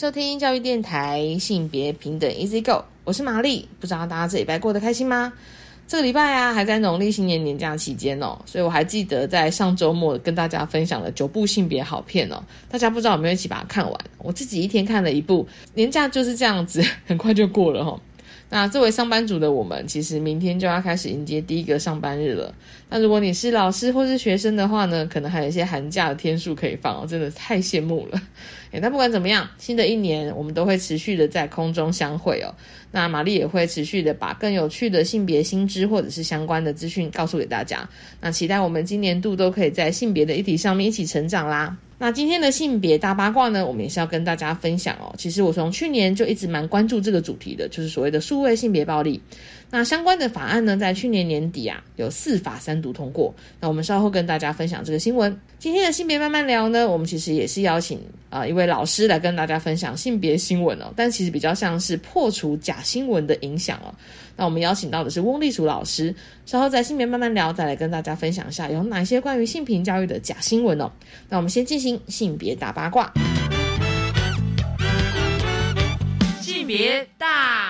收听教育电台性别平等 Easy Go，我是玛丽。不知道大家这礼拜过得开心吗？这个礼拜啊，还在农历新年年假期间哦，所以我还记得在上周末跟大家分享了九部性别好片哦。大家不知道有没有一起把它看完？我自己一天看了一部，年假就是这样子，很快就过了哈。那作为上班族的我们，其实明天就要开始迎接第一个上班日了。那如果你是老师或是学生的话呢，可能还有一些寒假的天数可以放哦，真的太羡慕了。诶，那不管怎么样，新的一年我们都会持续的在空中相会哦。那玛丽也会持续的把更有趣的性别新知或者是相关的资讯告诉给大家。那期待我们今年度都可以在性别的议题上面一起成长啦。那今天的性别大八卦呢，我们也是要跟大家分享哦。其实我从去年就一直蛮关注这个主题的，就是所谓的数位性别暴力。那相关的法案呢，在去年年底啊，有四法三读通过。那我们稍后跟大家分享这个新闻。今天的性别慢慢聊呢，我们其实也是邀请啊一位老师来跟大家分享性别新闻哦，但其实比较像是破除假新闻的影响哦。那我们邀请到的是翁立楚老师，稍后在性别慢慢聊，再来跟大家分享一下有哪些关于性平教育的假新闻哦。那我们先进行性别大八卦。性别大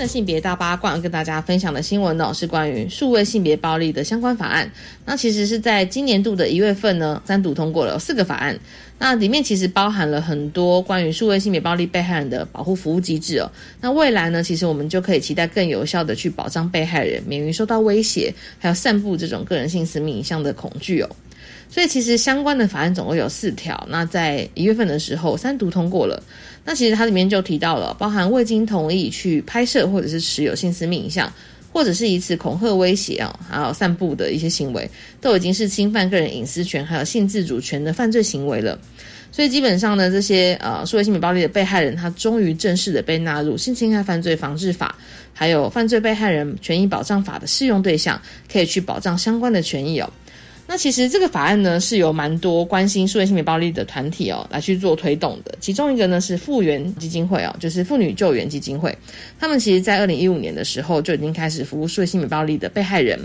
的性别大八卦跟大家分享的新闻呢，是关于数位性别暴力的相关法案。那其实是在今年度的一月份呢，三读通过了四个法案。那里面其实包含了很多关于数位性别暴力被害人的保护服务机制哦。那未来呢，其实我们就可以期待更有效的去保障被害人免于受到威胁，还有散布这种个人性私密影像的恐惧哦。所以其实相关的法案总共有四条。那在一月份的时候，三读通过了。那其实它里面就提到了，包含未经同意去拍摄或者是持有性私密影像，或者是以此恐吓、威胁啊，还有散布的一些行为，都已经是侵犯个人隐私权还有性自主权的犯罪行为了。所以基本上呢，这些呃，数位性别暴力的被害人，他终于正式的被纳入性侵害犯罪防治法，还有犯罪被害人权益保障法的适用对象，可以去保障相关的权益哦。那其实这个法案呢，是有蛮多关心数位性别暴力的团体哦来去做推动的。其中一个呢是复原基金会哦，就是妇女救援基金会。他们其实在二零一五年的时候就已经开始服务数位性别暴力的被害人，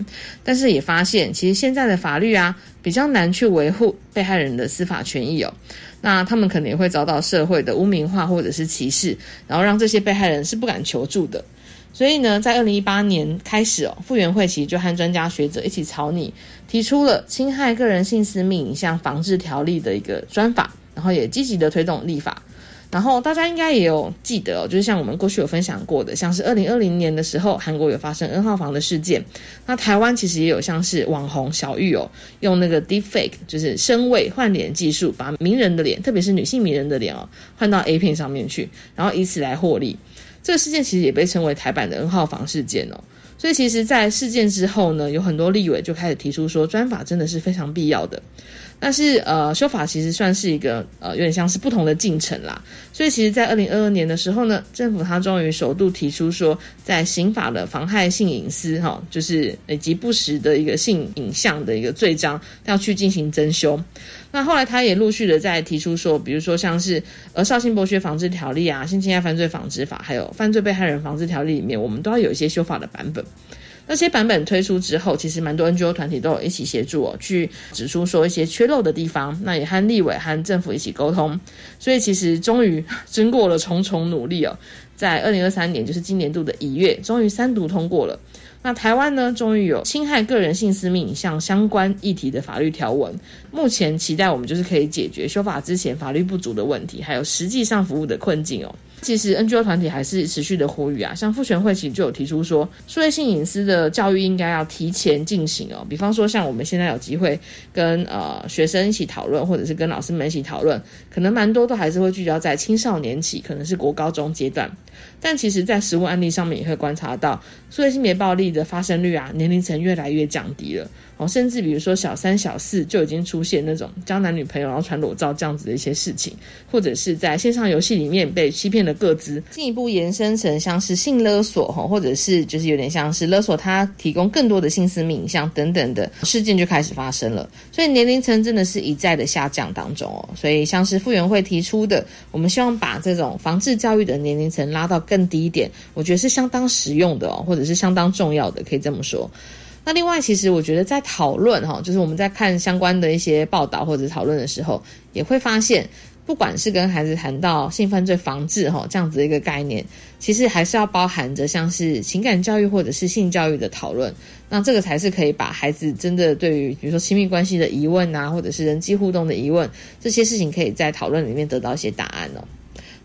但是也发现其实现在的法律啊比较难去维护被害人的司法权益哦。那他们可能也会遭到社会的污名化或者是歧视，然后让这些被害人是不敢求助的。所以呢，在二零一八年开始哦，复原会其实就和专家学者一起草拟，提出了侵害个人性私密影像防治条例的一个专法，然后也积极的推动立法。然后大家应该也有记得哦，就是像我们过去有分享过的，像是二零二零年的时候，韩国有发生 N 号房的事件，那台湾其实也有像是网红小玉哦，用那个 Deepfake 就是声位换脸技术，把名人的脸，特别是女性名人的脸哦，换到 A 片上面去，然后以此来获利。这个事件其实也被称为台版的 N 号房事件哦，所以其实，在事件之后呢，有很多立委就开始提出说，专法真的是非常必要的。但是，呃，修法其实算是一个呃，有点像是不同的进程啦。所以，其实，在二零二二年的时候呢，政府它终于首度提出说，在刑法的妨害性隐私哈，就是以及不实的一个性影像的一个罪章，要去进行增修。那后来，他也陆续的在提出说，比如说像是《呃，《绍兴剥削防治条例》啊，《性侵害犯罪防治法》，还有《犯罪被害人防治条例》里面，我们都要有一些修法的版本。那些版本推出之后，其实蛮多 NGO 团体都有一起协助哦，去指出说一些缺漏的地方。那也和立委和政府一起沟通，所以其实终于经过了重重努力哦，在二零二三年，就是今年度的一月，终于三读通过了。那台湾呢，终于有侵害个人性私密影像相关议题的法律条文。目前期待我们就是可以解决修法之前法律不足的问题，还有实际上服务的困境哦。其实 NGO 团体还是持续的呼吁啊，像妇权会其实就有提出说，数位性隐私的教育应该要提前进行哦。比方说，像我们现在有机会跟呃学生一起讨论，或者是跟老师们一起讨论，可能蛮多都还是会聚焦在青少年期，可能是国高中阶段。但其实，在实物案例上面也会观察到，数位性别暴力的发生率啊，年龄层越来越降低了。哦，甚至比如说小三、小四就已经出现那种交男女朋友然后传裸照这样子的一些事情，或者是在线上游戏里面被欺骗的个资，进一步延伸成像是性勒索哈，或者是就是有点像是勒索他提供更多的性私密影像等等的事件就开始发生了。所以年龄层真的是一再的下降当中哦。所以像是傅园慧提出的，我们希望把这种防治教育的年龄层拉到更低一点，我觉得是相当实用的哦，或者是相当重要的，可以这么说。那另外，其实我觉得在讨论哈，就是我们在看相关的一些报道或者讨论的时候，也会发现，不管是跟孩子谈到性犯罪防治哈这样子的一个概念，其实还是要包含着像是情感教育或者是性教育的讨论。那这个才是可以把孩子真的对于比如说亲密关系的疑问啊，或者是人际互动的疑问，这些事情可以在讨论里面得到一些答案哦。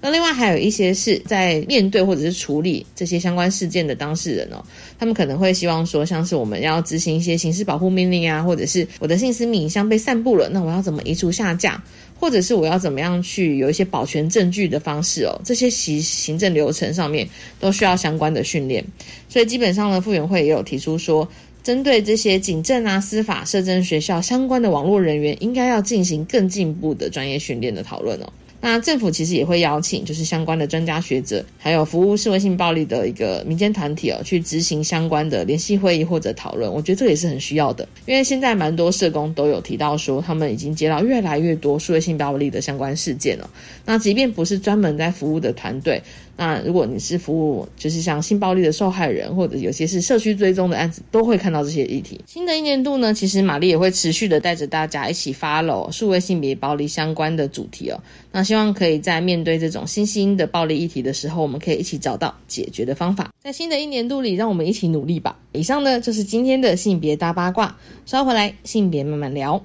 那另外还有一些是在面对或者是处理这些相关事件的当事人哦，他们可能会希望说，像是我们要执行一些刑事保护命令啊，或者是我的性私密影像被散布了，那我要怎么移除下架，或者是我要怎么样去有一些保全证据的方式哦，这些行行政流程上面都需要相关的训练。所以基本上呢，傅园会也有提出说，针对这些警政啊、司法、社政学校相关的网络人员，应该要进行更进步的专业训练的讨论哦。那政府其实也会邀请，就是相关的专家学者，还有服务社会性暴力的一个民间团体哦，去执行相关的联系会议或者讨论。我觉得这也是很需要的，因为现在蛮多社工都有提到说，他们已经接到越来越多社会性暴力的相关事件了。那即便不是专门在服务的团队。那如果你是服务，就是像性暴力的受害人，或者有些是社区追踪的案子，都会看到这些议题。新的一年度呢，其实玛丽也会持续的带着大家一起 follow 数位性别暴力相关的主题哦。那希望可以在面对这种新兴的暴力议题的时候，我们可以一起找到解决的方法。在新的一年度里，让我们一起努力吧。以上呢就是今天的性别大八卦，稍回来性别慢慢聊。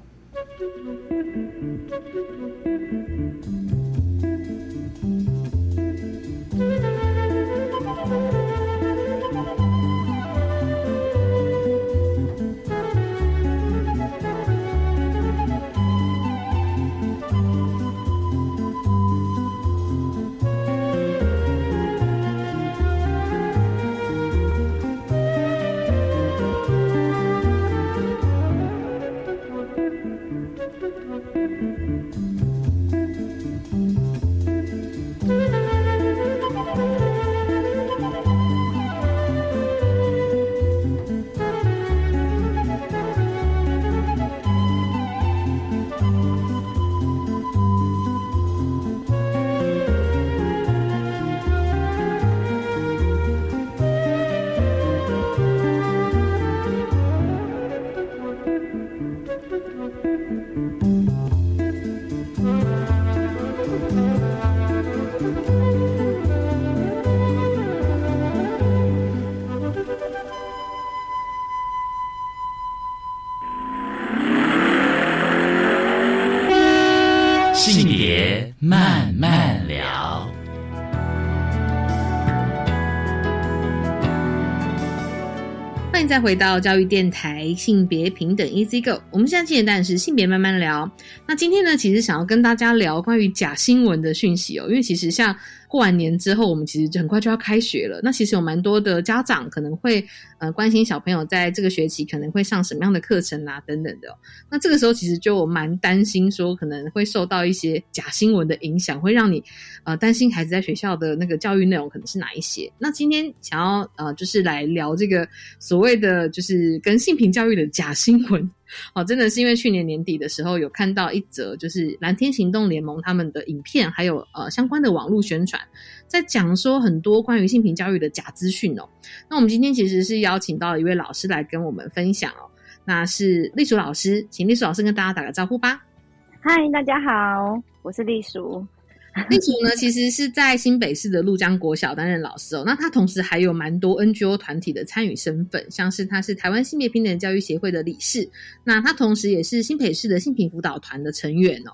再回到教育电台，性别平等 Easy Go。我们现在进的段是性别慢慢聊。那今天呢，其实想要跟大家聊关于假新闻的讯息哦，因为其实像。过完年之后，我们其实就很快就要开学了。那其实有蛮多的家长可能会呃关心小朋友在这个学期可能会上什么样的课程啊等等的。那这个时候其实就蛮担心说可能会受到一些假新闻的影响，会让你呃担心孩子在学校的那个教育内容可能是哪一些。那今天想要呃就是来聊这个所谓的就是跟性平教育的假新闻。哦，真的是因为去年年底的时候有看到一则，就是蓝天行动联盟他们的影片，还有呃相关的网络宣传，在讲说很多关于性平教育的假资讯哦。那我们今天其实是邀请到一位老师来跟我们分享哦，那是丽淑老师，请丽淑老师跟大家打个招呼吧。嗨，大家好，我是丽淑。丽竹呢，其实是在新北市的陆江国小担任老师哦。那他同时还有蛮多 NGO 团体的参与身份，像是他是台湾性别平等教育协会的理事，那他同时也是新北市的性平辅导团的成员哦。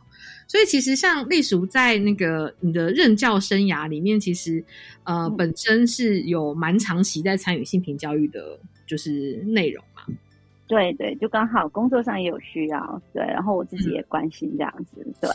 所以其实像丽淑在那个你的任教生涯里面，其实呃本身是有蛮长期在参与性平教育的，就是内容嘛。对对，就刚好工作上也有需要，对，然后我自己也关心这样子，对。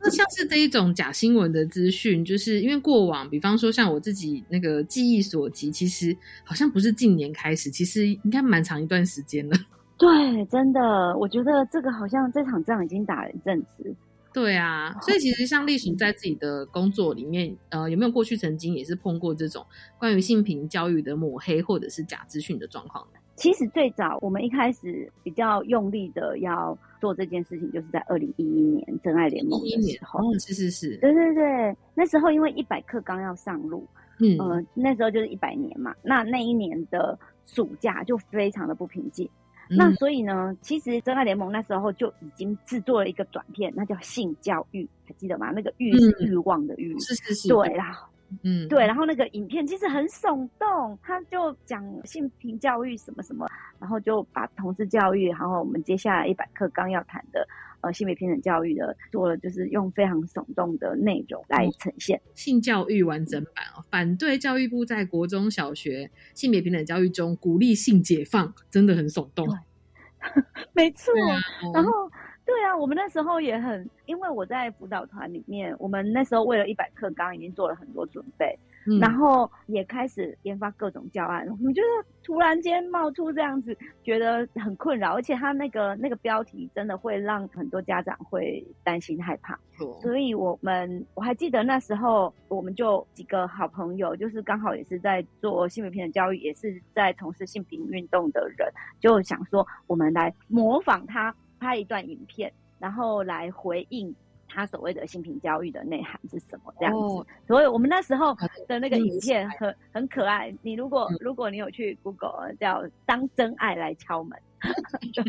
那像是这一种假新闻的资讯，就是因为过往，比方说像我自己那个记忆所及，其实好像不是近年开始，其实应该蛮长一段时间了。对，真的，我觉得这个好像这场仗已经打了一阵子。对啊，所以其实像隶属在自己的工作里面，呃，有没有过去曾经也是碰过这种关于性平教育的抹黑或者是假资讯的状况呢？其实最早我们一开始比较用力的要做这件事情，就是在二零一一年真爱联盟的时候。哦，是是是，对对对，那时候因为一百克刚要上路，嗯，呃，那时候就是一百年嘛，那那一年的暑假就非常的不平静。那所以呢，其实真爱联盟那时候就已经制作了一个短片，那叫性教育，还记得吗？那个欲是欲望的欲，是是是，对啦，嗯，对。然后那个影片其实很耸动，他就讲性平教育什么什么，然后就把同志教育，然后我们接下来一百课刚要谈的呃性别平等教育的，做了就是用非常耸动的内容来呈现性教育完整版哦，反对教育部在国中小学性别平等教育中鼓励性解放，真的很耸动。没错，然后对啊，我们那时候也很，因为我在辅导团里面，我们那时候为了一百课纲已经做了很多准备，然后也开始研发各种教案。我们觉得突然间冒出这样子，觉得很困扰，而且他那个那个标题真的会让很多家长会担心害怕。所以我们我还记得那时候，我们就几个好朋友，就是刚好也是在做性别平等教育，也是在从事性平运动的人，就想说我们来模仿他。拍一段影片，然后来回应他所谓的性平教育的内涵是什么这样子。所以我们那时候的那个影片很很可爱。你如果如果你有去 Google 叫“当真爱来敲门”，对，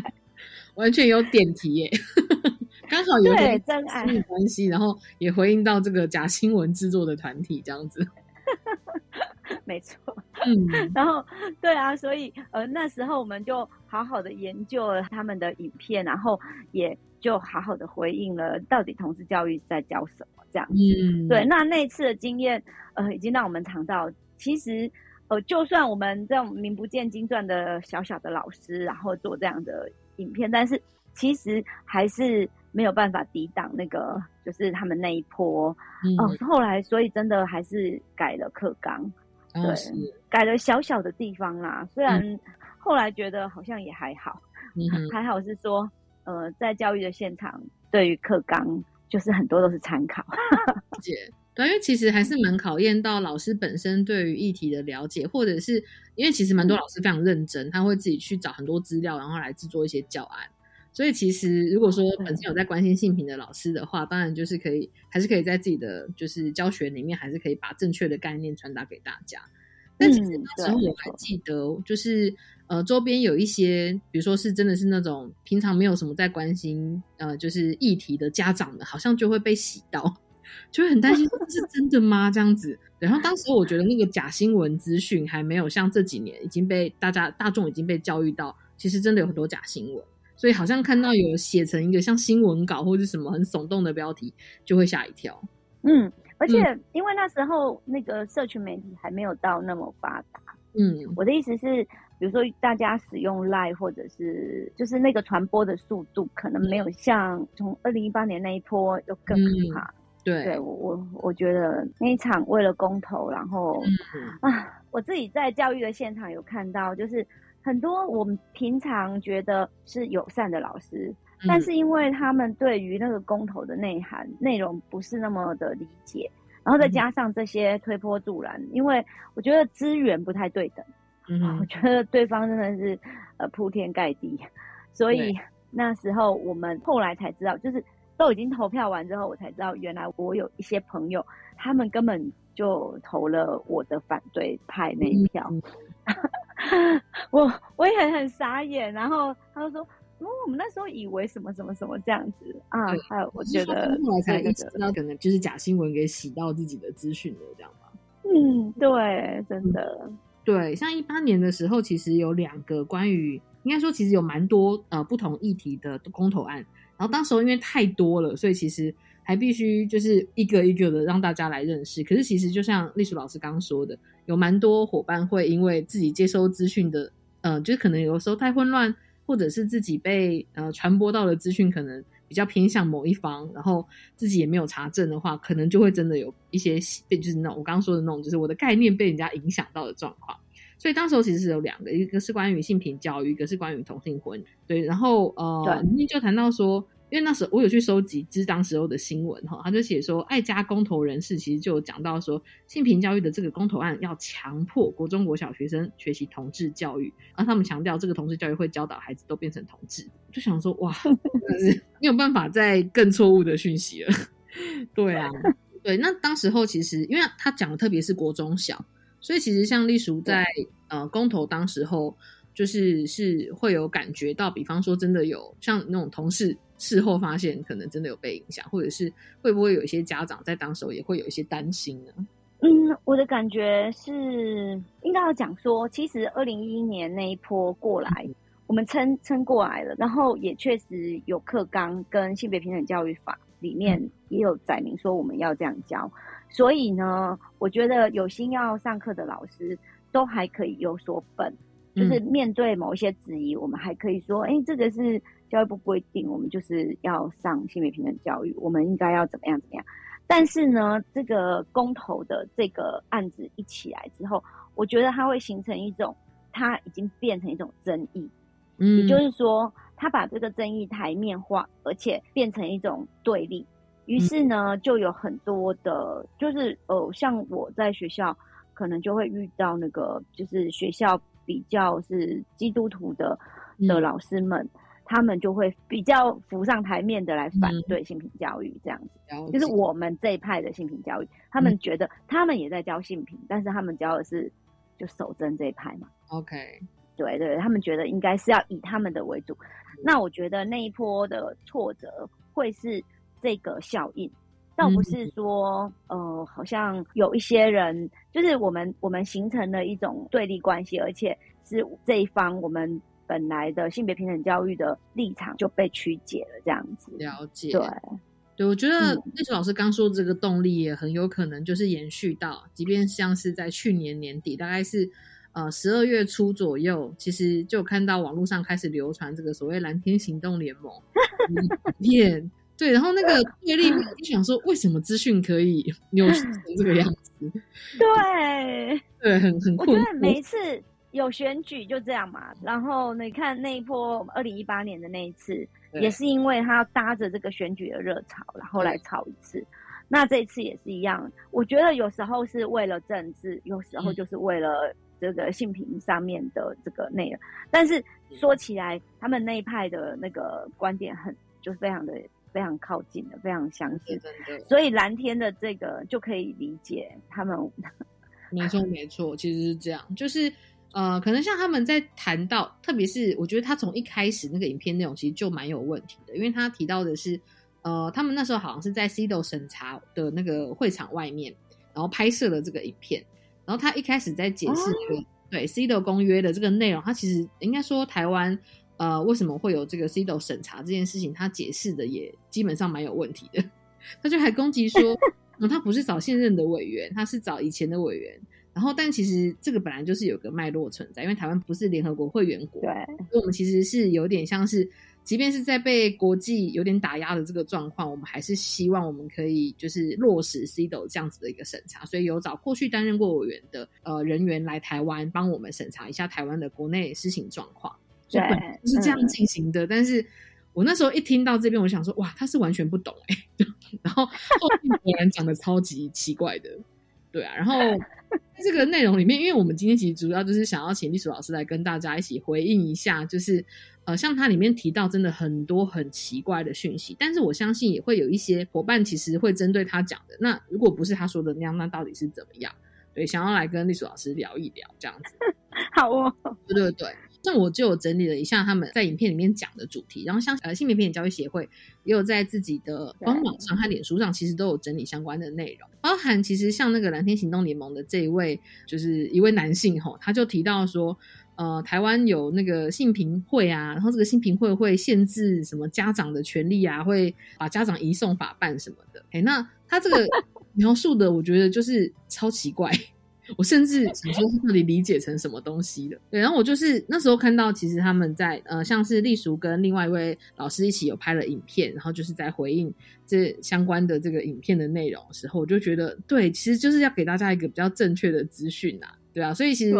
完全有点题耶，刚好有点真爱。关系，然后也回应到这个假新闻制作的团体这样子。没错，嗯，然后对啊，所以呃那时候我们就好好的研究了他们的影片，然后也就好好的回应了到底同志教育在教什么这样子。对，那那次的经验呃已经让我们尝到，其实呃就算我们这种名不见经传的小小的老师，然后做这样的影片，但是其实还是没有办法抵挡那个就是他们那一波哦。后来所以真的还是改了课纲。对，改了小小的地方啦。虽然后来觉得好像也还好，还好是说，呃，在教育的现场，对于课纲就是很多都是参考。解对，因为其实还是蛮考验到老师本身对于议题的了解，或者是因为其实蛮多老师非常认真，他会自己去找很多资料，然后来制作一些教案。所以其实如果说本身有在关心性平的老师的话，当然就是可以，还是可以在自己的就是教学里面，还是可以把正确的概念传达给大家。但其实那时候我还记得，就是呃周边有一些，比如说是真的是那种平常没有什么在关心呃就是议题的家长们，好像就会被洗到，就会很担心是真的吗？这样子。然后当时我觉得那个假新闻资讯还没有像这几年已经被大家大众已经被教育到，其实真的有很多假新闻。所以好像看到有写成一个像新闻稿或者什么很耸动的标题，就会吓一跳。嗯，而且因为那时候那个社群媒体还没有到那么发达。嗯，我的意思是，比如说大家使用 Line 或者是就是那个传播的速度，可能没有像从二零一八年那一波又更可怕。对，对我我我觉得那一场为了公投，然后啊，我自己在教育的现场有看到，就是。很多我们平常觉得是友善的老师，但是因为他们对于那个公投的内涵内容不是那么的理解，然后再加上这些推波助澜，因为我觉得资源不太对等，嗯，我觉得对方真的是呃铺天盖地，所以那时候我们后来才知道，就是都已经投票完之后，我才知道原来我有一些朋友，他们根本就投了我的反对派那一票。我我也很很傻眼，然后他就说：“哦，我们那时候以为什么什么什么这样子啊。”还有我觉得后来才知道，可能就是假新闻给洗到自己的资讯了，这样吧？嗯，对，真的对。像一八年的时候，其实有两个关于，应该说其实有蛮多呃不同议题的公投案，然后当时候因为太多了，所以其实。还必须就是一个一个的让大家来认识。可是其实就像历史老师刚刚说的，有蛮多伙伴会因为自己接收资讯的，呃，就是可能有时候太混乱，或者是自己被呃传播到的资讯可能比较偏向某一方，然后自己也没有查证的话，可能就会真的有一些被就是那种我刚刚说的那种，就是我的概念被人家影响到的状况。所以当时候其实是有两个，一个是关于性平教育，一个是关于同性婚。对，然后呃，里面就谈到说。因为那时候我有去收集之当时候的新闻哈，他就写说，爱家公投人士其实就有讲到说，性平教育的这个公投案要强迫国中国小学生学习同志教育，而他们强调这个同志教育会教导孩子都变成同志，就想说哇，你有办法再更错误的讯息了。对啊，对，那当时候其实因为他讲的特别是国中小，所以其实像隶属在呃公投当时候，就是是会有感觉到，比方说真的有像那种同事。事后发现可能真的有被影响，或者是会不会有一些家长在当时候也会有一些担心呢？嗯，我的感觉是应该要讲说，其实二零一一年那一波过来，我们撑撑过来了，然后也确实有课纲跟性别平等教育法里面也有载明说我们要这样教，所以呢，我觉得有心要上课的老师都还可以有所本，就是面对某一些质疑，我们还可以说，哎，这个是。教育部规定，我们就是要上性别平等教育，我们应该要怎么样怎么样？但是呢，这个公投的这个案子一起来之后，我觉得它会形成一种，它已经变成一种争议，嗯，也就是说，它把这个争议台面化，而且变成一种对立。于是呢，就有很多的，就是呃，像我在学校可能就会遇到那个，就是学校比较是基督徒的的老师们。他们就会比较浮上台面的来反对性平教育，这样子，就是我们这一派的性平教育，他们觉得他们也在教性平，但是他们教的是就守贞这一派嘛。OK，对对，他们觉得应该是要以他们的为主。那我觉得那一波的挫折会是这个效应，倒不是说呃，好像有一些人就是我们我们形成了一种对立关系，而且是这一方我们。本来的性别平等教育的立场就被曲解了，这样子。了解，对，对我觉得那时老师刚说这个动力也很有可能就是延续到，即便像是在去年年底，大概是呃十二月初左右，其实就看到网络上开始流传这个所谓蓝天行动联盟 影片，对，然后那个对立就想说，为什么资讯可以扭曲成这个样子？对，对，很很困惑，每一次。有选举就这样嘛，然后你看那一波二零一八年的那一次，也是因为他要搭着这个选举的热潮，然后来炒一次。那这一次也是一样，我觉得有时候是为了政治，有时候就是为了这个性平上面的这个内容。但是说起来，他们那一派的那个观点很，就是非常的非常靠近的，非常相似。所以蓝天的这个就可以理解他们。没错，没错，其实是这样，就是。呃，可能像他们在谈到，特别是我觉得他从一开始那个影片内容其实就蛮有问题的，因为他提到的是，呃，他们那时候好像是在 CDO 审查的那个会场外面，然后拍摄了这个影片，然后他一开始在解释对 CDO 公约的这个内容，他其实应该说台湾呃为什么会有这个 CDO 审查这件事情，他解释的也基本上蛮有问题的，他就还攻击说，他不是找现任的委员，他是找以前的委员。然后，但其实这个本来就是有个脉络存在，因为台湾不是联合国会员国，对，所以我们其实是有点像是，即便是在被国际有点打压的这个状况，我们还是希望我们可以就是落实 CDO 这样子的一个审查，所以有找过去担任过委员的呃人员来台湾帮我们审查一下台湾的国内施行状况，对，是这样进行的。但是我那时候一听到这边，我想说，哇，他是完全不懂哎，然后后面果然讲的超级奇怪的，对啊，然后。在这个内容里面，因为我们今天其实主要就是想要请历史老师来跟大家一起回应一下，就是呃，像它里面提到真的很多很奇怪的讯息，但是我相信也会有一些伙伴其实会针对他讲的。那如果不是他说的那样，那到底是怎么样？对，想要来跟历史老师聊一聊这样子。好哦，对对对。那我就有整理了一下他们在影片里面讲的主题，然后像呃性别平等教育协会也有在自己的官网上和脸书上，其实都有整理相关的内容，包含其实像那个蓝天行动联盟的这一位就是一位男性吼，他就提到说，呃，台湾有那个性平会啊，然后这个性平会会限制什么家长的权利啊，会把家长移送法办什么的，哎，那他这个 描述的，我觉得就是超奇怪。我甚至想说，到底理解成什么东西的？对，然后我就是那时候看到，其实他们在呃，像是丽淑跟另外一位老师一起有拍了影片，然后就是在回应这相关的这个影片的内容的时候，我就觉得，对，其实就是要给大家一个比较正确的资讯呐，对啊，所以其实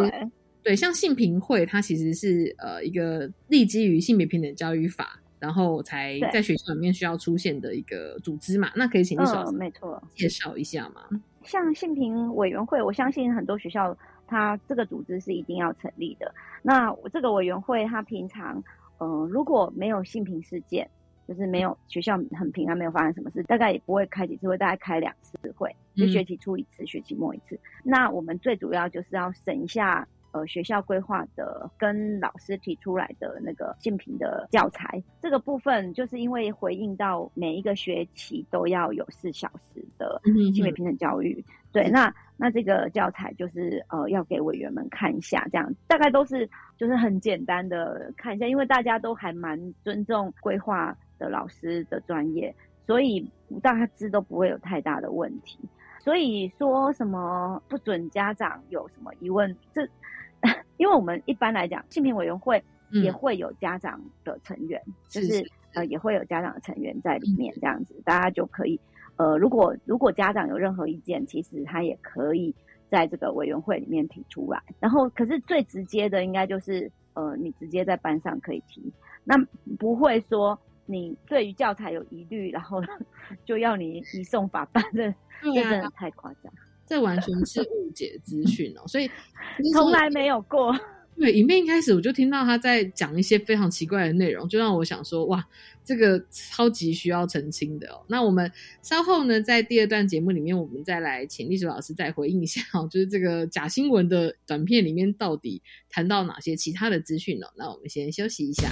对，像性平会，它其实是呃一个立基于性别平等教育法，然后才在学校里面需要出现的一个组织嘛。那可以请你说，没错，介绍一下吗？像性平委员会，我相信很多学校它这个组织是一定要成立的。那我这个委员会，它平常嗯如果没有性平事件。就是没有学校很平安，没有发生什么事，大概也不会开几次会，大概开两次会，就学期初一次，学期末一次。那我们最主要就是要省一下，呃，学校规划的跟老师提出来的那个竞品的教材。这个部分就是因为回应到每一个学期都要有四小时的性别平等教育，对，那那这个教材就是呃要给委员们看一下，这样大概都是就是很简单的看一下，因为大家都还蛮尊重规划。的老师的专业，所以大致都不会有太大的问题。所以说什么不准家长有什么疑问，这因为我们一般来讲，性平委员会也会有家长的成员，就是呃也会有家长的成员在里面，这样子大家就可以呃，如果如果家长有任何意见，其实他也可以在这个委员会里面提出来。然后，可是最直接的应该就是呃，你直接在班上可以提，那不会说。你对于教材有疑虑，然后 就要你移送法办，这这真的太夸张，这完全是误解资讯哦。所以从来没有过。对，影片一开始我就听到他在讲一些非常奇怪的内容，就让我想说，哇，这个超级需要澄清的哦。那我们稍后呢，在第二段节目里面，我们再来请历史老师再回应一下哦，就是这个假新闻的短片里面到底谈到哪些其他的资讯呢？那我们先休息一下。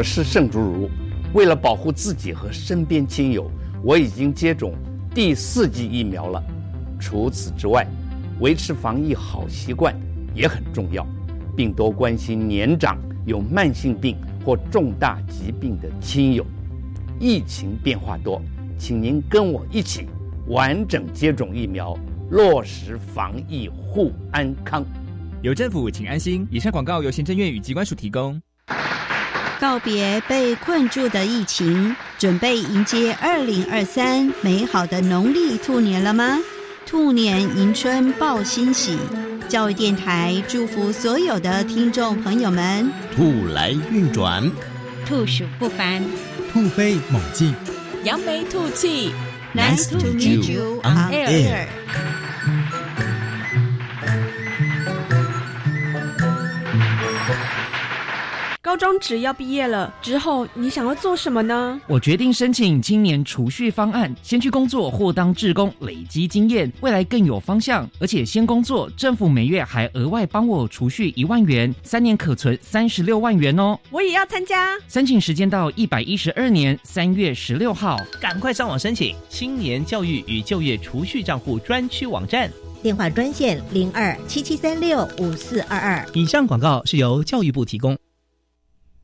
我是盛竹如，为了保护自己和身边亲友，我已经接种第四剂疫苗了。除此之外，维持防疫好习惯也很重要，并多关心年长、有慢性病或重大疾病的亲友。疫情变化多，请您跟我一起完整接种疫苗，落实防疫护安康。有政府，请安心。以上广告由行政院与机关署提供。告别被困住的疫情，准备迎接二零二三美好的农历兔年了吗？兔年迎春报欣喜，教育电台祝福所有的听众朋友们：兔来运转，兔鼠不凡，兔飞猛进，扬眉吐气。Nice to meet you on air. 高中只要毕业了之后，你想要做什么呢？我决定申请青年储蓄方案，先去工作或当志工，累积经验，未来更有方向。而且先工作，政府每月还额外帮我储蓄一万元，三年可存三十六万元哦。我也要参加。申请时间到一百一十二年三月十六号，赶快上网申请青年教育与就业储蓄账户专区网站，电话专线零二七七三六五四二二。以上广告是由教育部提供。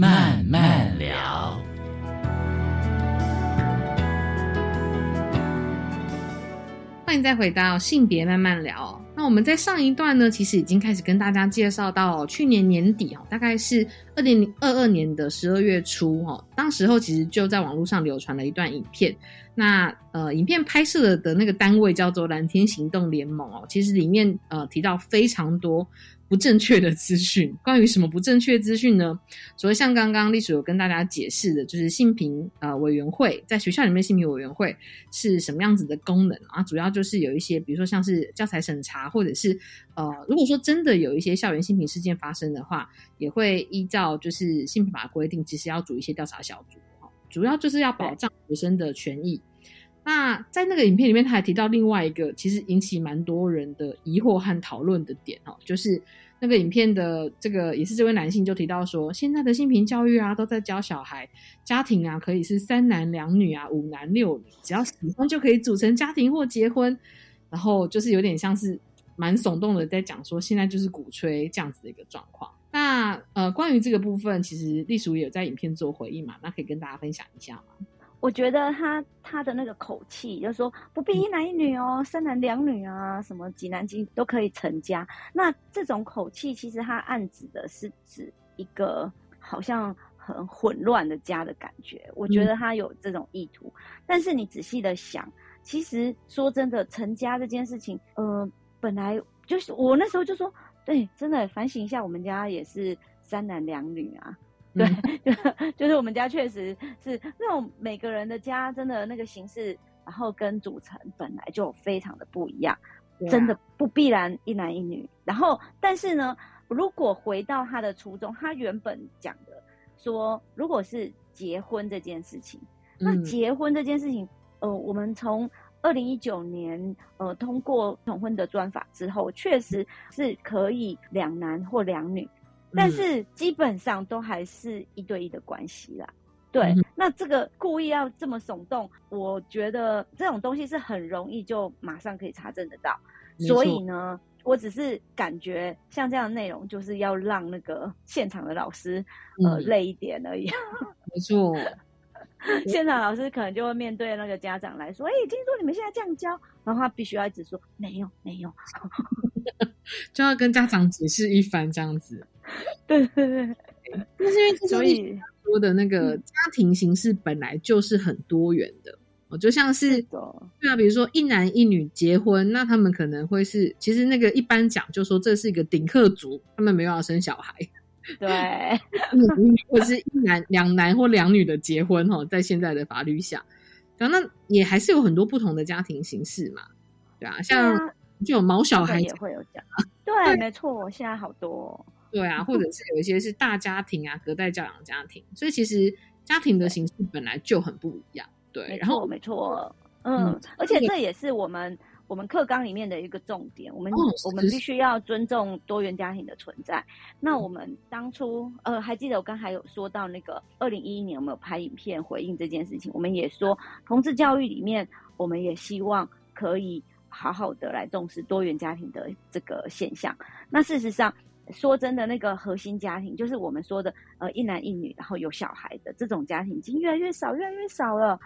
慢慢聊，欢迎再回到性别慢慢聊。那我们在上一段呢，其实已经开始跟大家介绍到去年年底哦，大概是二零二二年的十二月初哦，当时候其实就在网络上流传了一段影片。那呃，影片拍摄的那个单位叫做蓝天行动联盟哦，其实里面呃提到非常多。不正确的资讯，关于什么不正确资讯呢？所以像刚刚历史有跟大家解释的，就是性平呃委员会在学校里面性平委员会是什么样子的功能啊？主要就是有一些，比如说像是教材审查，或者是呃，如果说真的有一些校园性平事件发生的话，也会依照就是性平法规定，其实要组一些调查小组，主要就是要保障学生的权益。那在那个影片里面，他还提到另外一个其实引起蛮多人的疑惑和讨论的点哦，就是那个影片的这个也是这位男性就提到说，现在的性平教育啊，都在教小孩家庭啊可以是三男两女啊，五男六女，只要喜欢就可以组成家庭或结婚，然后就是有点像是蛮耸动的在讲说，现在就是鼓吹这样子的一个状况。那呃，关于这个部分，其实隶属也有在影片做回应嘛，那可以跟大家分享一下吗？我觉得他他的那个口气，就是说不必一男一女哦，三男两女啊，什么几男几女都可以成家。那这种口气，其实他暗指的是指一个好像很混乱的家的感觉。我觉得他有这种意图。但是你仔细的想，其实说真的，成家这件事情，呃，本来就是我那时候就说，对，真的反省一下，我们家也是三男两女啊。对，就 就是我们家确实是那种每个人的家，真的那个形式，然后跟组成本来就非常的不一样，真的不必然一男一女。然后，但是呢，如果回到他的初衷，他原本讲的说，如果是结婚这件事情，那结婚这件事情，呃，我们从二零一九年呃通过同婚的专法之后，确实是可以两男或两女。但是基本上都还是一对一的关系啦，对。那这个故意要这么耸动，我觉得这种东西是很容易就马上可以查证得到。所以呢，我只是感觉像这样的内容，就是要让那个现场的老师呃累一点而已。没错，现场老师可能就会面对那个家长来说：“哎，听说你们现在这样教。”然后他必须要一直说：“没有，没有。” 就要跟家长解释一番这样子。对对对，那是因为所以说的那个家庭形式本来就是很多元的。哦，就像是对啊，比如说一男一女结婚，那他们可能会是，其实那个一般讲就说这是一个顶客族，他们没有要生小孩，对，或者是一男两男或两女的结婚哈，在现在的法律下，那也还是有很多不同的家庭形式嘛，对啊，像就有毛小孩也会有讲，对，没错，现在好多，对啊，或者是有一些是大家庭啊，隔代教养家庭，所以其实家庭的形式本来就很不一样。对，没错，没错，嗯，而且这也是我们我们课纲里面的一个重点，我们我们必须要尊重多元家庭的存在。那我们当初呃，还记得我刚才有说到那个二零一一年我们有拍影片回应这件事情，我们也说同志教育里面，我们也希望可以好好的来重视多元家庭的这个现象。那事实上。说真的，那个核心家庭就是我们说的，呃，一男一女，然后有小孩的这种家庭，已经越来越少，越来越少了。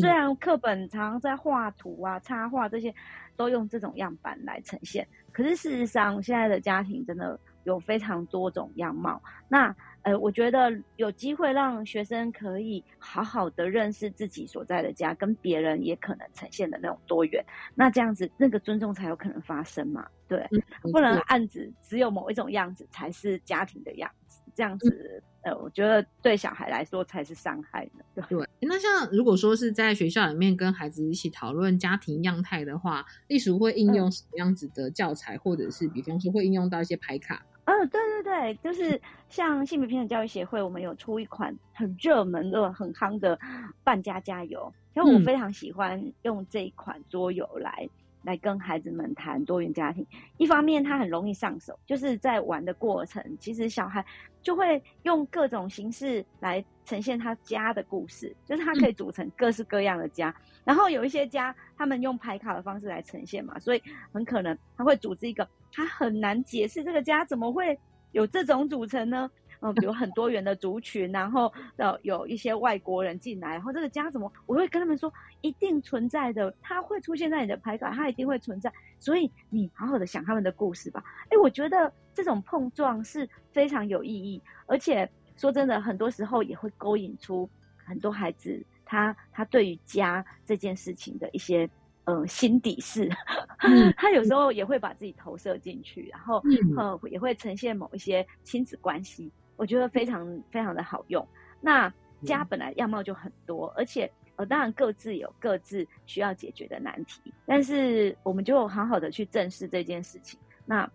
虽然课本常在画图啊、插画这些，都用这种样板来呈现，可是事实上，现在的家庭真的有非常多种样貌。那呃，我觉得有机会让学生可以好好的认识自己所在的家，跟别人也可能呈现的那种多元，那这样子那个尊重才有可能发生嘛？对，不能暗指只有某一种样子才是家庭的样子，这样子呃，我觉得对小孩来说才是伤害的。对，那像如果说是在学校里面跟孩子一起讨论家庭样态的话，隶属会应用什么样子的教材，或者是比方说会应用到一些牌卡？嗯，对对对，就是像性别平等教育协会，我们有出一款很热门的、很夯的“半家加油”，因为我非常喜欢用这一款桌游来来跟孩子们谈多元家庭。一方面，它很容易上手，就是在玩的过程，其实小孩就会用各种形式来呈现他家的故事，就是他可以组成各式各样的家。然后有一些家，他们用排卡的方式来呈现嘛，所以很可能他会组织一个。他很难解释这个家怎么会有这种组成呢？嗯，比如很多元的族群，然后呃有一些外国人进来，然后这个家怎么？我会跟他们说，一定存在的，它会出现在你的牌卡，它一定会存在。所以你好好的想他们的故事吧。哎，我觉得这种碰撞是非常有意义，而且说真的，很多时候也会勾引出很多孩子他他对于家这件事情的一些。嗯，心底事，他有时候也会把自己投射进去，然后呃也会呈现某一些亲子关系，我觉得非常非常的好用。那家本来样貌就很多，而且呃当然各自有各自需要解决的难题，但是我们就好好的去正视这件事情。那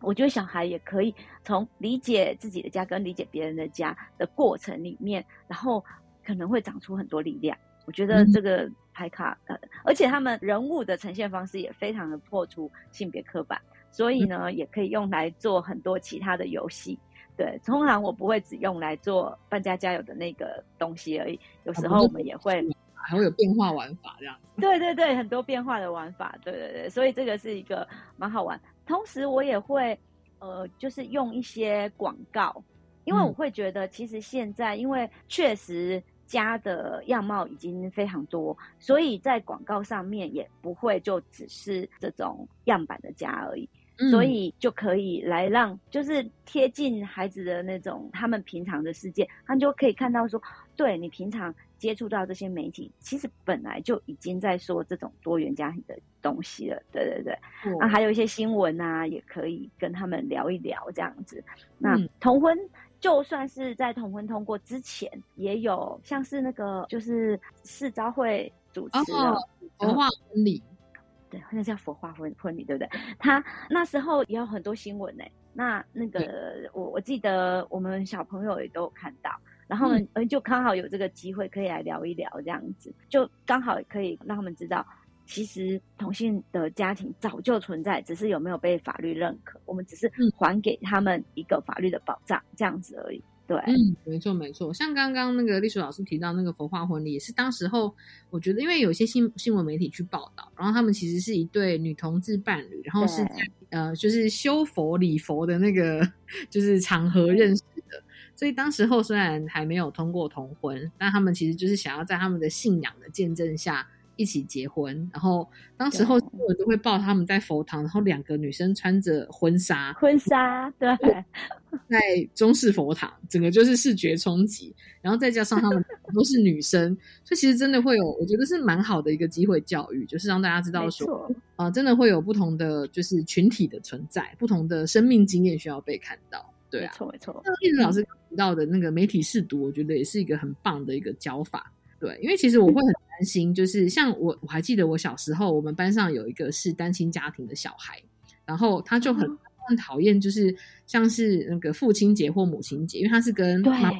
我觉得小孩也可以从理解自己的家跟理解别人的家的过程里面，然后可能会长出很多力量。我觉得这个。拍卡，呃，而且他们人物的呈现方式也非常的破除性别刻板，所以呢，也可以用来做很多其他的游戏。对，通常我不会只用来做搬家加油的那个东西而已，有时候我们也会还会有变化玩法这样子。对对对，很多变化的玩法，对对对，所以这个是一个蛮好玩。同时，我也会呃，就是用一些广告，因为我会觉得其实现在，因为确实。家的样貌已经非常多，所以在广告上面也不会就只是这种样板的家而已，所以就可以来让就是贴近孩子的那种他们平常的世界，他们就可以看到说，对你平常接触到这些媒体，其实本来就已经在说这种多元家庭的东西了，对对对，那还有一些新闻啊，也可以跟他们聊一聊这样子，那同婚。就算是在同婚通过之前，也有像是那个就是市招会主持的佛化婚礼，对，好像叫佛化婚婚礼，对不对？他那时候也有很多新闻呢。那那个我我记得我们小朋友也都有看到，然后呢，嗯就刚好有这个机会可以来聊一聊这样子，就刚好可以让他们知道。其实同性的家庭早就存在，只是有没有被法律认可。我们只是还给他们一个法律的保障，这样子而已。对，嗯，没错没错。像刚刚那个历史老师提到那个佛化婚礼，也是当时候我觉得，因为有些新新闻媒体去报道，然后他们其实是一对女同志伴侣，然后是在呃，就是修佛礼佛的那个就是场合认识的。所以当时候虽然还没有通过同婚，但他们其实就是想要在他们的信仰的见证下。一起结婚，然后当时候新闻都会报他们在佛堂，然后两个女生穿着婚纱，婚纱对，在中式佛堂，整个就是视觉冲击，然后再加上他们都是女生，所以其实真的会有，我觉得是蛮好的一个机会教育，就是让大家知道说，啊，真的会有不同的就是群体的存在，不同的生命经验需要被看到，对啊，没错没错。那老师提到的那个媒体试读，我觉得也是一个很棒的一个教法。对，因为其实我会很担心，就是像我，我还记得我小时候，我们班上有一个是单亲家庭的小孩，然后他就很很讨厌，就是像是那个父亲节或母亲节，因为他是跟妈，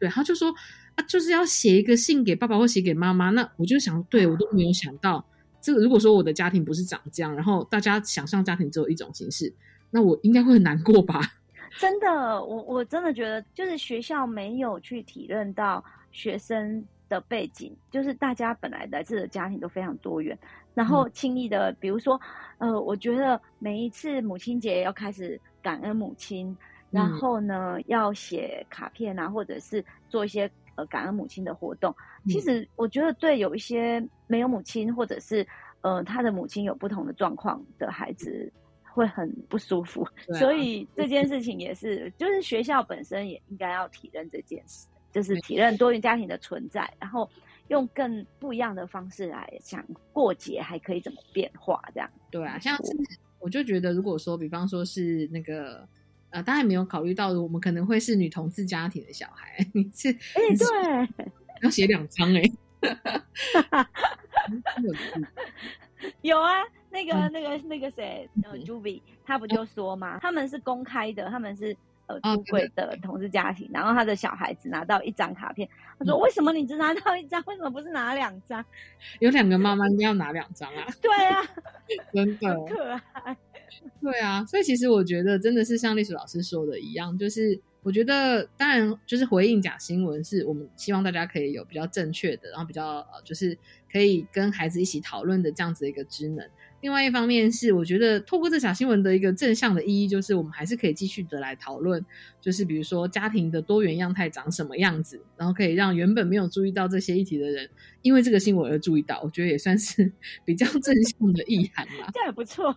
对，他就说啊，就是要写一个信给爸爸或写给妈妈。那我就想，对我都没有想到，这个如果说我的家庭不是长这样，然后大家想象家庭只有一种形式，那我应该会很难过吧？真的，我我真的觉得，就是学校没有去体认到学生。的背景就是大家本来来自的家庭都非常多元，然后轻易的，比如说，呃，我觉得每一次母亲节要开始感恩母亲，然后呢要写卡片啊，或者是做一些呃感恩母亲的活动。其实我觉得对有一些没有母亲，或者是呃他的母亲有不同的状况的孩子会很不舒服，所以这件事情也是，就是学校本身也应该要体认这件事。就是体认多元家庭的存在，然后用更不一样的方式来想过节，还可以怎么变化？这样对啊，像是我就觉得，如果说比方说是那个呃，当然没有考虑到我们可能会是女同志家庭的小孩，你是哎对，要写两张哎，有啊，那个那个那个谁呃 j u b y 他不就说吗？他们是公开的，他们是。出轨的同志家庭，然后他的小孩子拿到一张卡片，他说：“为什么你只拿到一张？为什么不是拿两张？有两个妈妈应该要拿两张啊！”对啊，真的可爱。对啊，所以其实我觉得真的是像历史老师说的一样，就是我觉得当然就是回应假新闻，是我们希望大家可以有比较正确的，然后比较呃，就是可以跟孩子一起讨论的这样子的一个职能。另外一方面是，我觉得透过这小新闻的一个正向的意义，就是我们还是可以继续的来讨论，就是比如说家庭的多元样态长什么样子，然后可以让原本没有注意到这些议题的人，因为这个新闻而注意到，我觉得也算是 比较正向的意涵啦。这样也不错，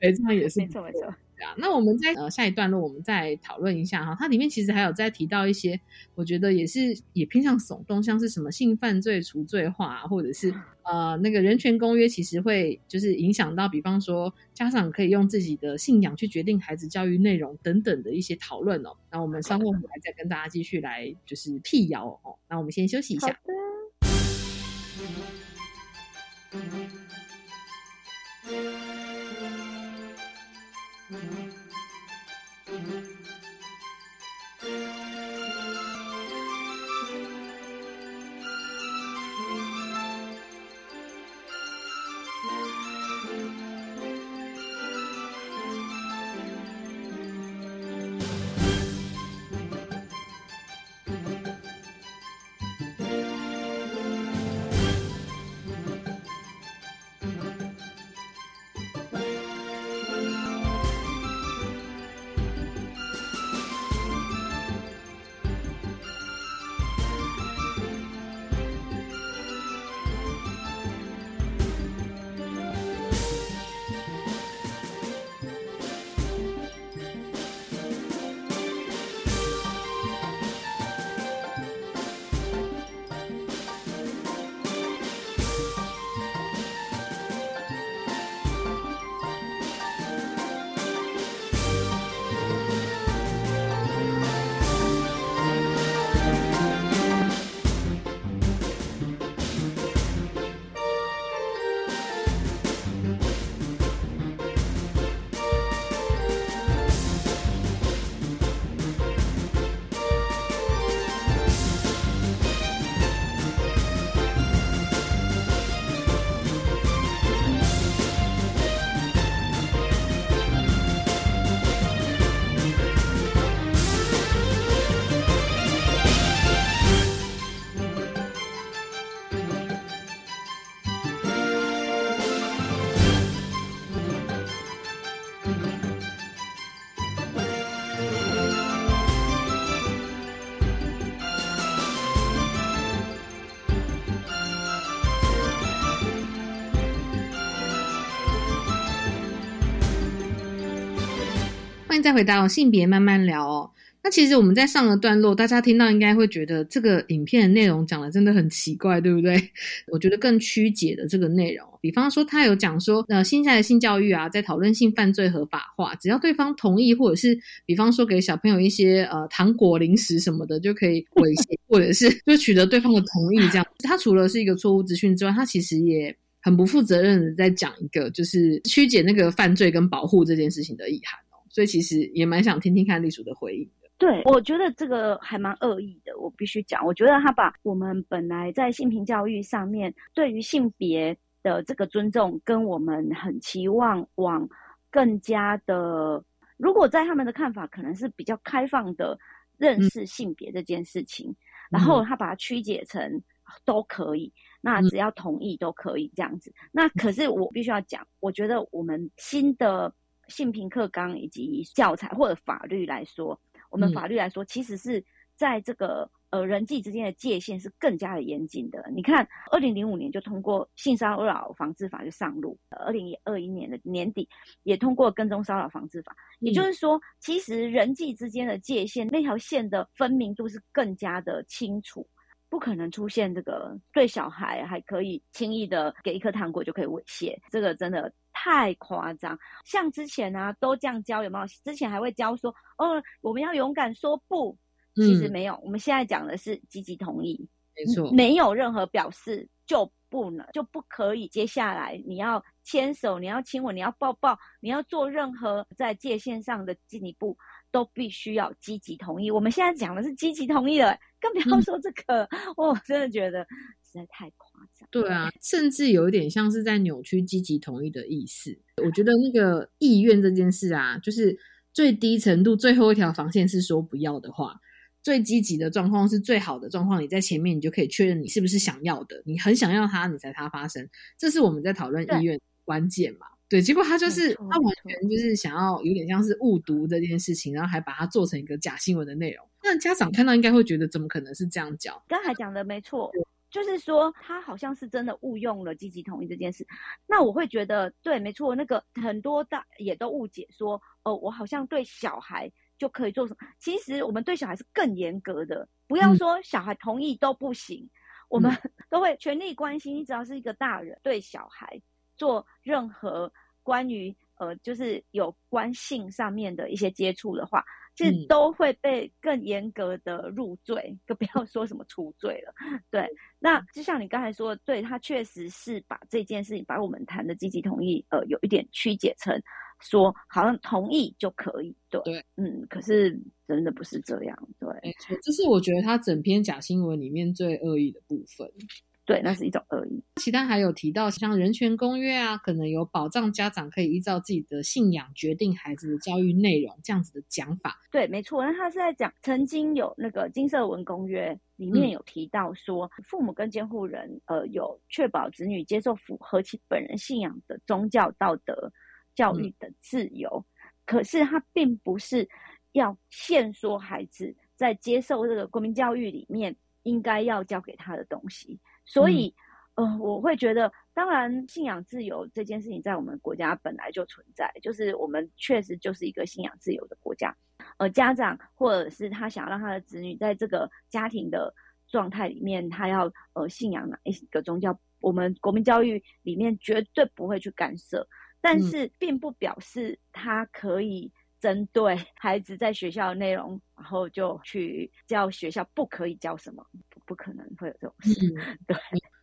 对，这样也是没错没错。啊，那我们在呃下一段落，我们再讨论一下哈。它里面其实还有在提到一些，我觉得也是也偏向耸动，像是什么性犯罪、除罪化，或者是呃那个人权公约，其实会就是影响到，比方说家长可以用自己的信仰去决定孩子教育内容等等的一些讨论哦。那我们稍后回来再跟大家继续来就是辟谣哦。那我们先休息一下。Mm-hmm. 再回到性别慢慢聊哦。那其实我们在上个段落，大家听到应该会觉得这个影片的内容讲的真的很奇怪，对不对？我觉得更曲解的这个内容，比方说他有讲说，呃，现在的性教育啊，在讨论性犯罪合法化，只要对方同意，或者是比方说给小朋友一些呃糖果、零食什么的，就可以猥亵，或者是 就取得对方的同意，这样。他除了是一个错误资讯之外，他其实也很不负责任的在讲一个就是曲解那个犯罪跟保护这件事情的意涵。所以其实也蛮想听听看隶属的回应。对，我觉得这个还蛮恶意的，我必须讲。我觉得他把我们本来在性平教育上面对于性别的这个尊重，跟我们很期望往更加的，如果在他们的看法可能是比较开放的认识性别这件事情，然后他把它曲解成都可以，那只要同意都可以这样子。那可是我必须要讲，我觉得我们新的性平课纲以及教材或者法律来说。我们法律来说，其实是在这个呃人际之间的界限是更加的严谨的。你看，二零零五年就通过性骚扰防治法就上路，二零二一年的年底也通过跟踪骚扰防治法。也就是说，其实人际之间的界限那条线的分明度是更加的清楚，不可能出现这个对小孩还可以轻易的给一颗糖果就可以猥亵，这个真的。太夸张，像之前啊都这样教有没有？之前还会教说哦，我们要勇敢说不，其实没有。我们现在讲的是积极同意，没错，没有任何表示就不能就不可以。接下来你要牵手，你要亲吻，你要抱抱，你要做任何在界限上的进一步，都必须要积极同意。我们现在讲的是积极同意了，更不要说这个，我真的觉得实在太夸。对啊，甚至有一点像是在扭曲积极同意的意思。我觉得那个意愿这件事啊，就是最低程度最后一条防线是说不要的话，最积极的状况是最好的状况。你在前面，你就可以确认你是不是想要的，你很想要它，你才它发生。这是我们在讨论意愿关键嘛？对，结果他就是他完全就是想要有点像是误读这件事情，然后还把它做成一个假新闻的内容。那家长看到应该会觉得，怎么可能是这样讲？刚才讲的没错。就是说，他好像是真的误用了积极同意这件事，那我会觉得对，没错。那个很多大也都误解说，哦，我好像对小孩就可以做什么？其实我们对小孩是更严格的，不要说小孩同意都不行，我们 都会全力关心。你只要是一个大人对小孩做任何关于呃，就是有关性上面的一些接触的话。这都会被更严格的入罪，就不要说什么除罪了。对，那就像你刚才说，对他确实是把这件事情，把我们谈的积极同意，呃，有一点曲解成说好像同意就可以。对，嗯，可是真的不是这样。对，没错，这是我觉得他整篇假新闻里面最恶意的部分。对，那是一种恶意。其他还有提到像人权公约啊，可能有保障家长可以依照自己的信仰决定孩子的教育内容这样子的讲法。对，没错。那他是在讲曾经有那个金色文公约里面有提到说，父母跟监护人呃有确保子女接受符合其本人信仰的宗教道德教育的自由。可是他并不是要限缩孩子在接受这个国民教育里面应该要教给他的东西。所以，呃，我会觉得，当然，信仰自由这件事情在我们国家本来就存在，就是我们确实就是一个信仰自由的国家。呃，家长或者是他想要让他的子女在这个家庭的状态里面，他要呃信仰哪一个宗教，我们国民教育里面绝对不会去干涉。但是，并不表示他可以针对孩子在学校的内容，然后就去教学校不可以教什么。不可能会有这种事，对。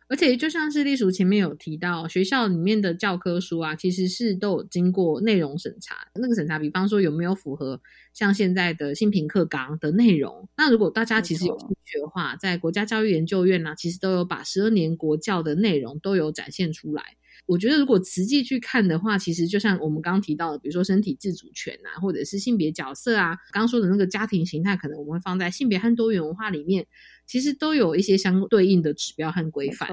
而且就像是隶属前面有提到，学校里面的教科书啊，其实是都有经过内容审查。那个审查，比方说有没有符合像现在的新品课纲的内容。那如果大家其实有兴趣的话，在国家教育研究院呢，其实都有把十二年国教的内容都有展现出来。我觉得，如果实际去看的话，其实就像我们刚刚提到的，比如说身体自主权啊，或者是性别角色啊，刚刚说的那个家庭形态，可能我们会放在性别和多元文化里面，其实都有一些相对应的指标和规范。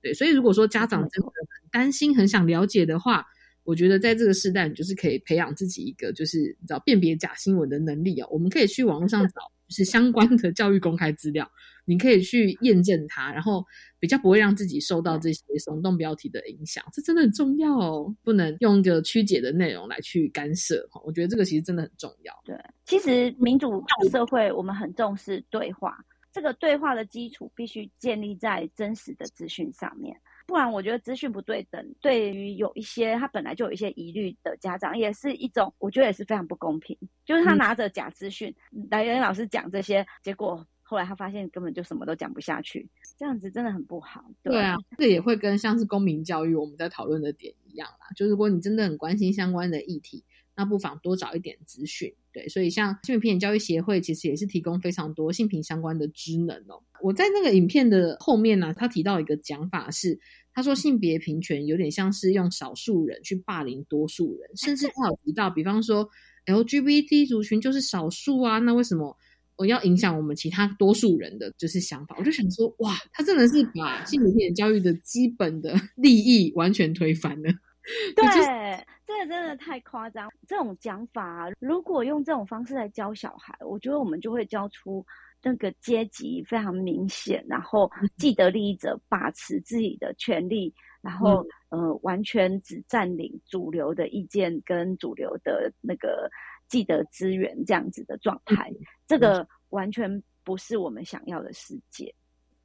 对，所以如果说家长真的很担心、很想了解的话，我觉得在这个时代，你就是可以培养自己一个就是你知道辨别假新闻的能力哦。我们可以去网络上 找。就是相关的教育公开资料，你可以去验证它，然后比较不会让自己受到这些耸动标题的影响。这真的很重要哦，不能用一个曲解的内容来去干涉。我觉得这个其实真的很重要。对，其实民主社会我们很重视对话，这个对话的基础必须建立在真实的资讯上面。不然，我觉得资讯不对等，对于有一些他本来就有一些疑虑的家长，也是一种我觉得也是非常不公平。就是他拿着假资讯来跟老师讲这些，结果后来他发现根本就什么都讲不下去，这样子真的很不好。对啊，这也会跟像是公民教育我们在讨论的点一样啦。就如果你真的很关心相关的议题，那不妨多找一点资讯。对，所以像性别平平教育协会其实也是提供非常多性平相关的职能哦。我在那个影片的后面呢，他提到一个讲法是。他说：“性别平权有点像是用少数人去霸凌多数人，甚至他有提到，比方说 LGBT 族群就是少数啊，那为什么我要影响我们其他多数人的就是想法？我就想说，哇，他真的是把性别平权教育的基本的 利益完全推翻了。对，这个真的太夸张。这种讲法，如果用这种方式来教小孩，我觉得我们就会教出。”那个阶级非常明显，然后既得利益者把持自己的权利，然后呃，完全只占领主流的意见跟主流的那个既得资源这样子的状态，这个完全不是我们想要的世界。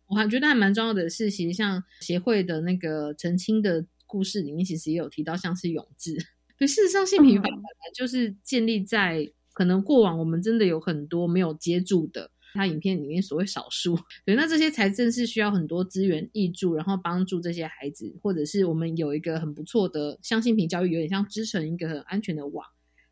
我还觉得还蛮重要的是，其实像协会的那个澄清的故事里面，其实也有提到，像是永志。对，事实上，性平法本来就是建立在可能过往我们真的有很多没有接住的。他影片里面所谓少数，对，那这些才正是需要很多资源挹注，然后帮助这些孩子，或者是我们有一个很不错的相信平教育，有点像织成一个很安全的网，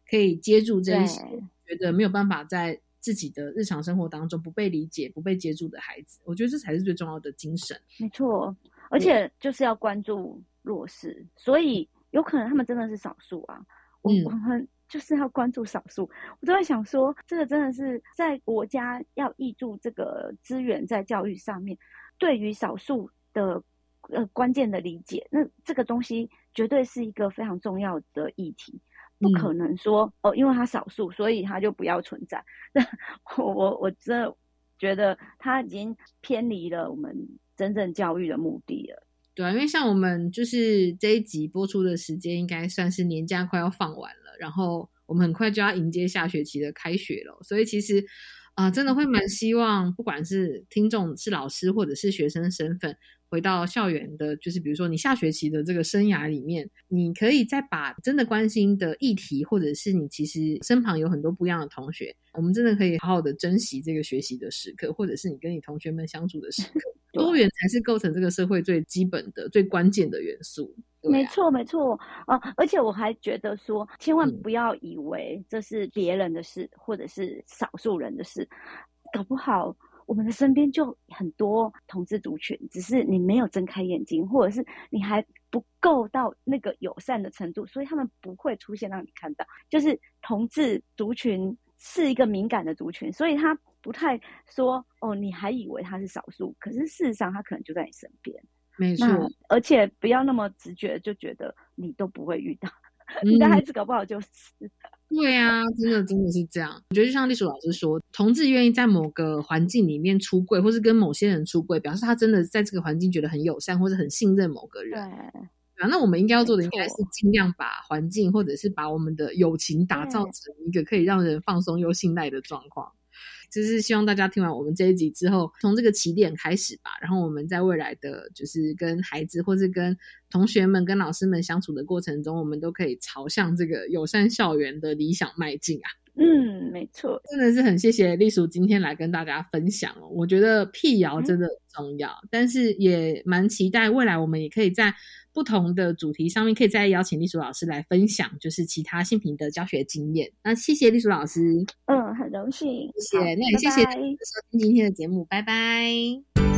可以接住这一些觉得没有办法在自己的日常生活当中不被理解、不被接住的孩子。我觉得这才是最重要的精神。没错，而且就是要关注弱势，所以有可能他们真的是少数啊。我我们。就是要关注少数，我都在想说，这个真的是在国家要挹注这个资源在教育上面，对于少数的呃关键的理解，那这个东西绝对是一个非常重要的议题，不可能说哦，因为他少数，所以他就不要存在。那我我我真的觉得他已经偏离了我们真正教育的目的了。对啊，因为像我们就是这一集播出的时间，应该算是年假快要放完了。然后我们很快就要迎接下学期的开学了，所以其实啊，真的会蛮希望，不管是听众是老师或者是学生身份，回到校园的，就是比如说你下学期的这个生涯里面，你可以再把真的关心的议题，或者是你其实身旁有很多不一样的同学，我们真的可以好好的珍惜这个学习的时刻，或者是你跟你同学们相处的时刻，多元才是构成这个社会最基本的、最关键的元素。没错，没错啊！而且我还觉得说，千万不要以为这是别人的事，或者是少数人的事，搞不好我们的身边就很多同志族群，只是你没有睁开眼睛，或者是你还不够到那个友善的程度，所以他们不会出现让你看到。就是同志族群是一个敏感的族群，所以他不太说哦，你还以为他是少数，可是事实上他可能就在你身边。没错，而且不要那么直觉，就觉得你都不会遇到，你的孩子搞不好就是。对啊，真的真的是这样。我觉得就像历史老师说，同志愿意在某个环境里面出柜，或是跟某些人出柜，表示他真的在这个环境觉得很友善，或者很信任某个人。对啊，那我们应该要做的，应该是尽量把环境，或者是把我们的友情打造成一个可以让人放松又信赖的状况。就是希望大家听完我们这一集之后，从这个起点开始吧，然后我们在未来的就是跟孩子或是跟同学们、跟老师们相处的过程中，我们都可以朝向这个友善校园的理想迈进啊。嗯，没错，真的是很谢谢丽叔今天来跟大家分享哦。我觉得辟谣真的很重要，但是也蛮期待未来我们也可以在。不同的主题上面，可以再邀请丽淑老师来分享，就是其他性平的教学经验。那谢谢丽淑老师，嗯，很荣幸，谢谢。那也谢谢收听今天的节目，拜拜。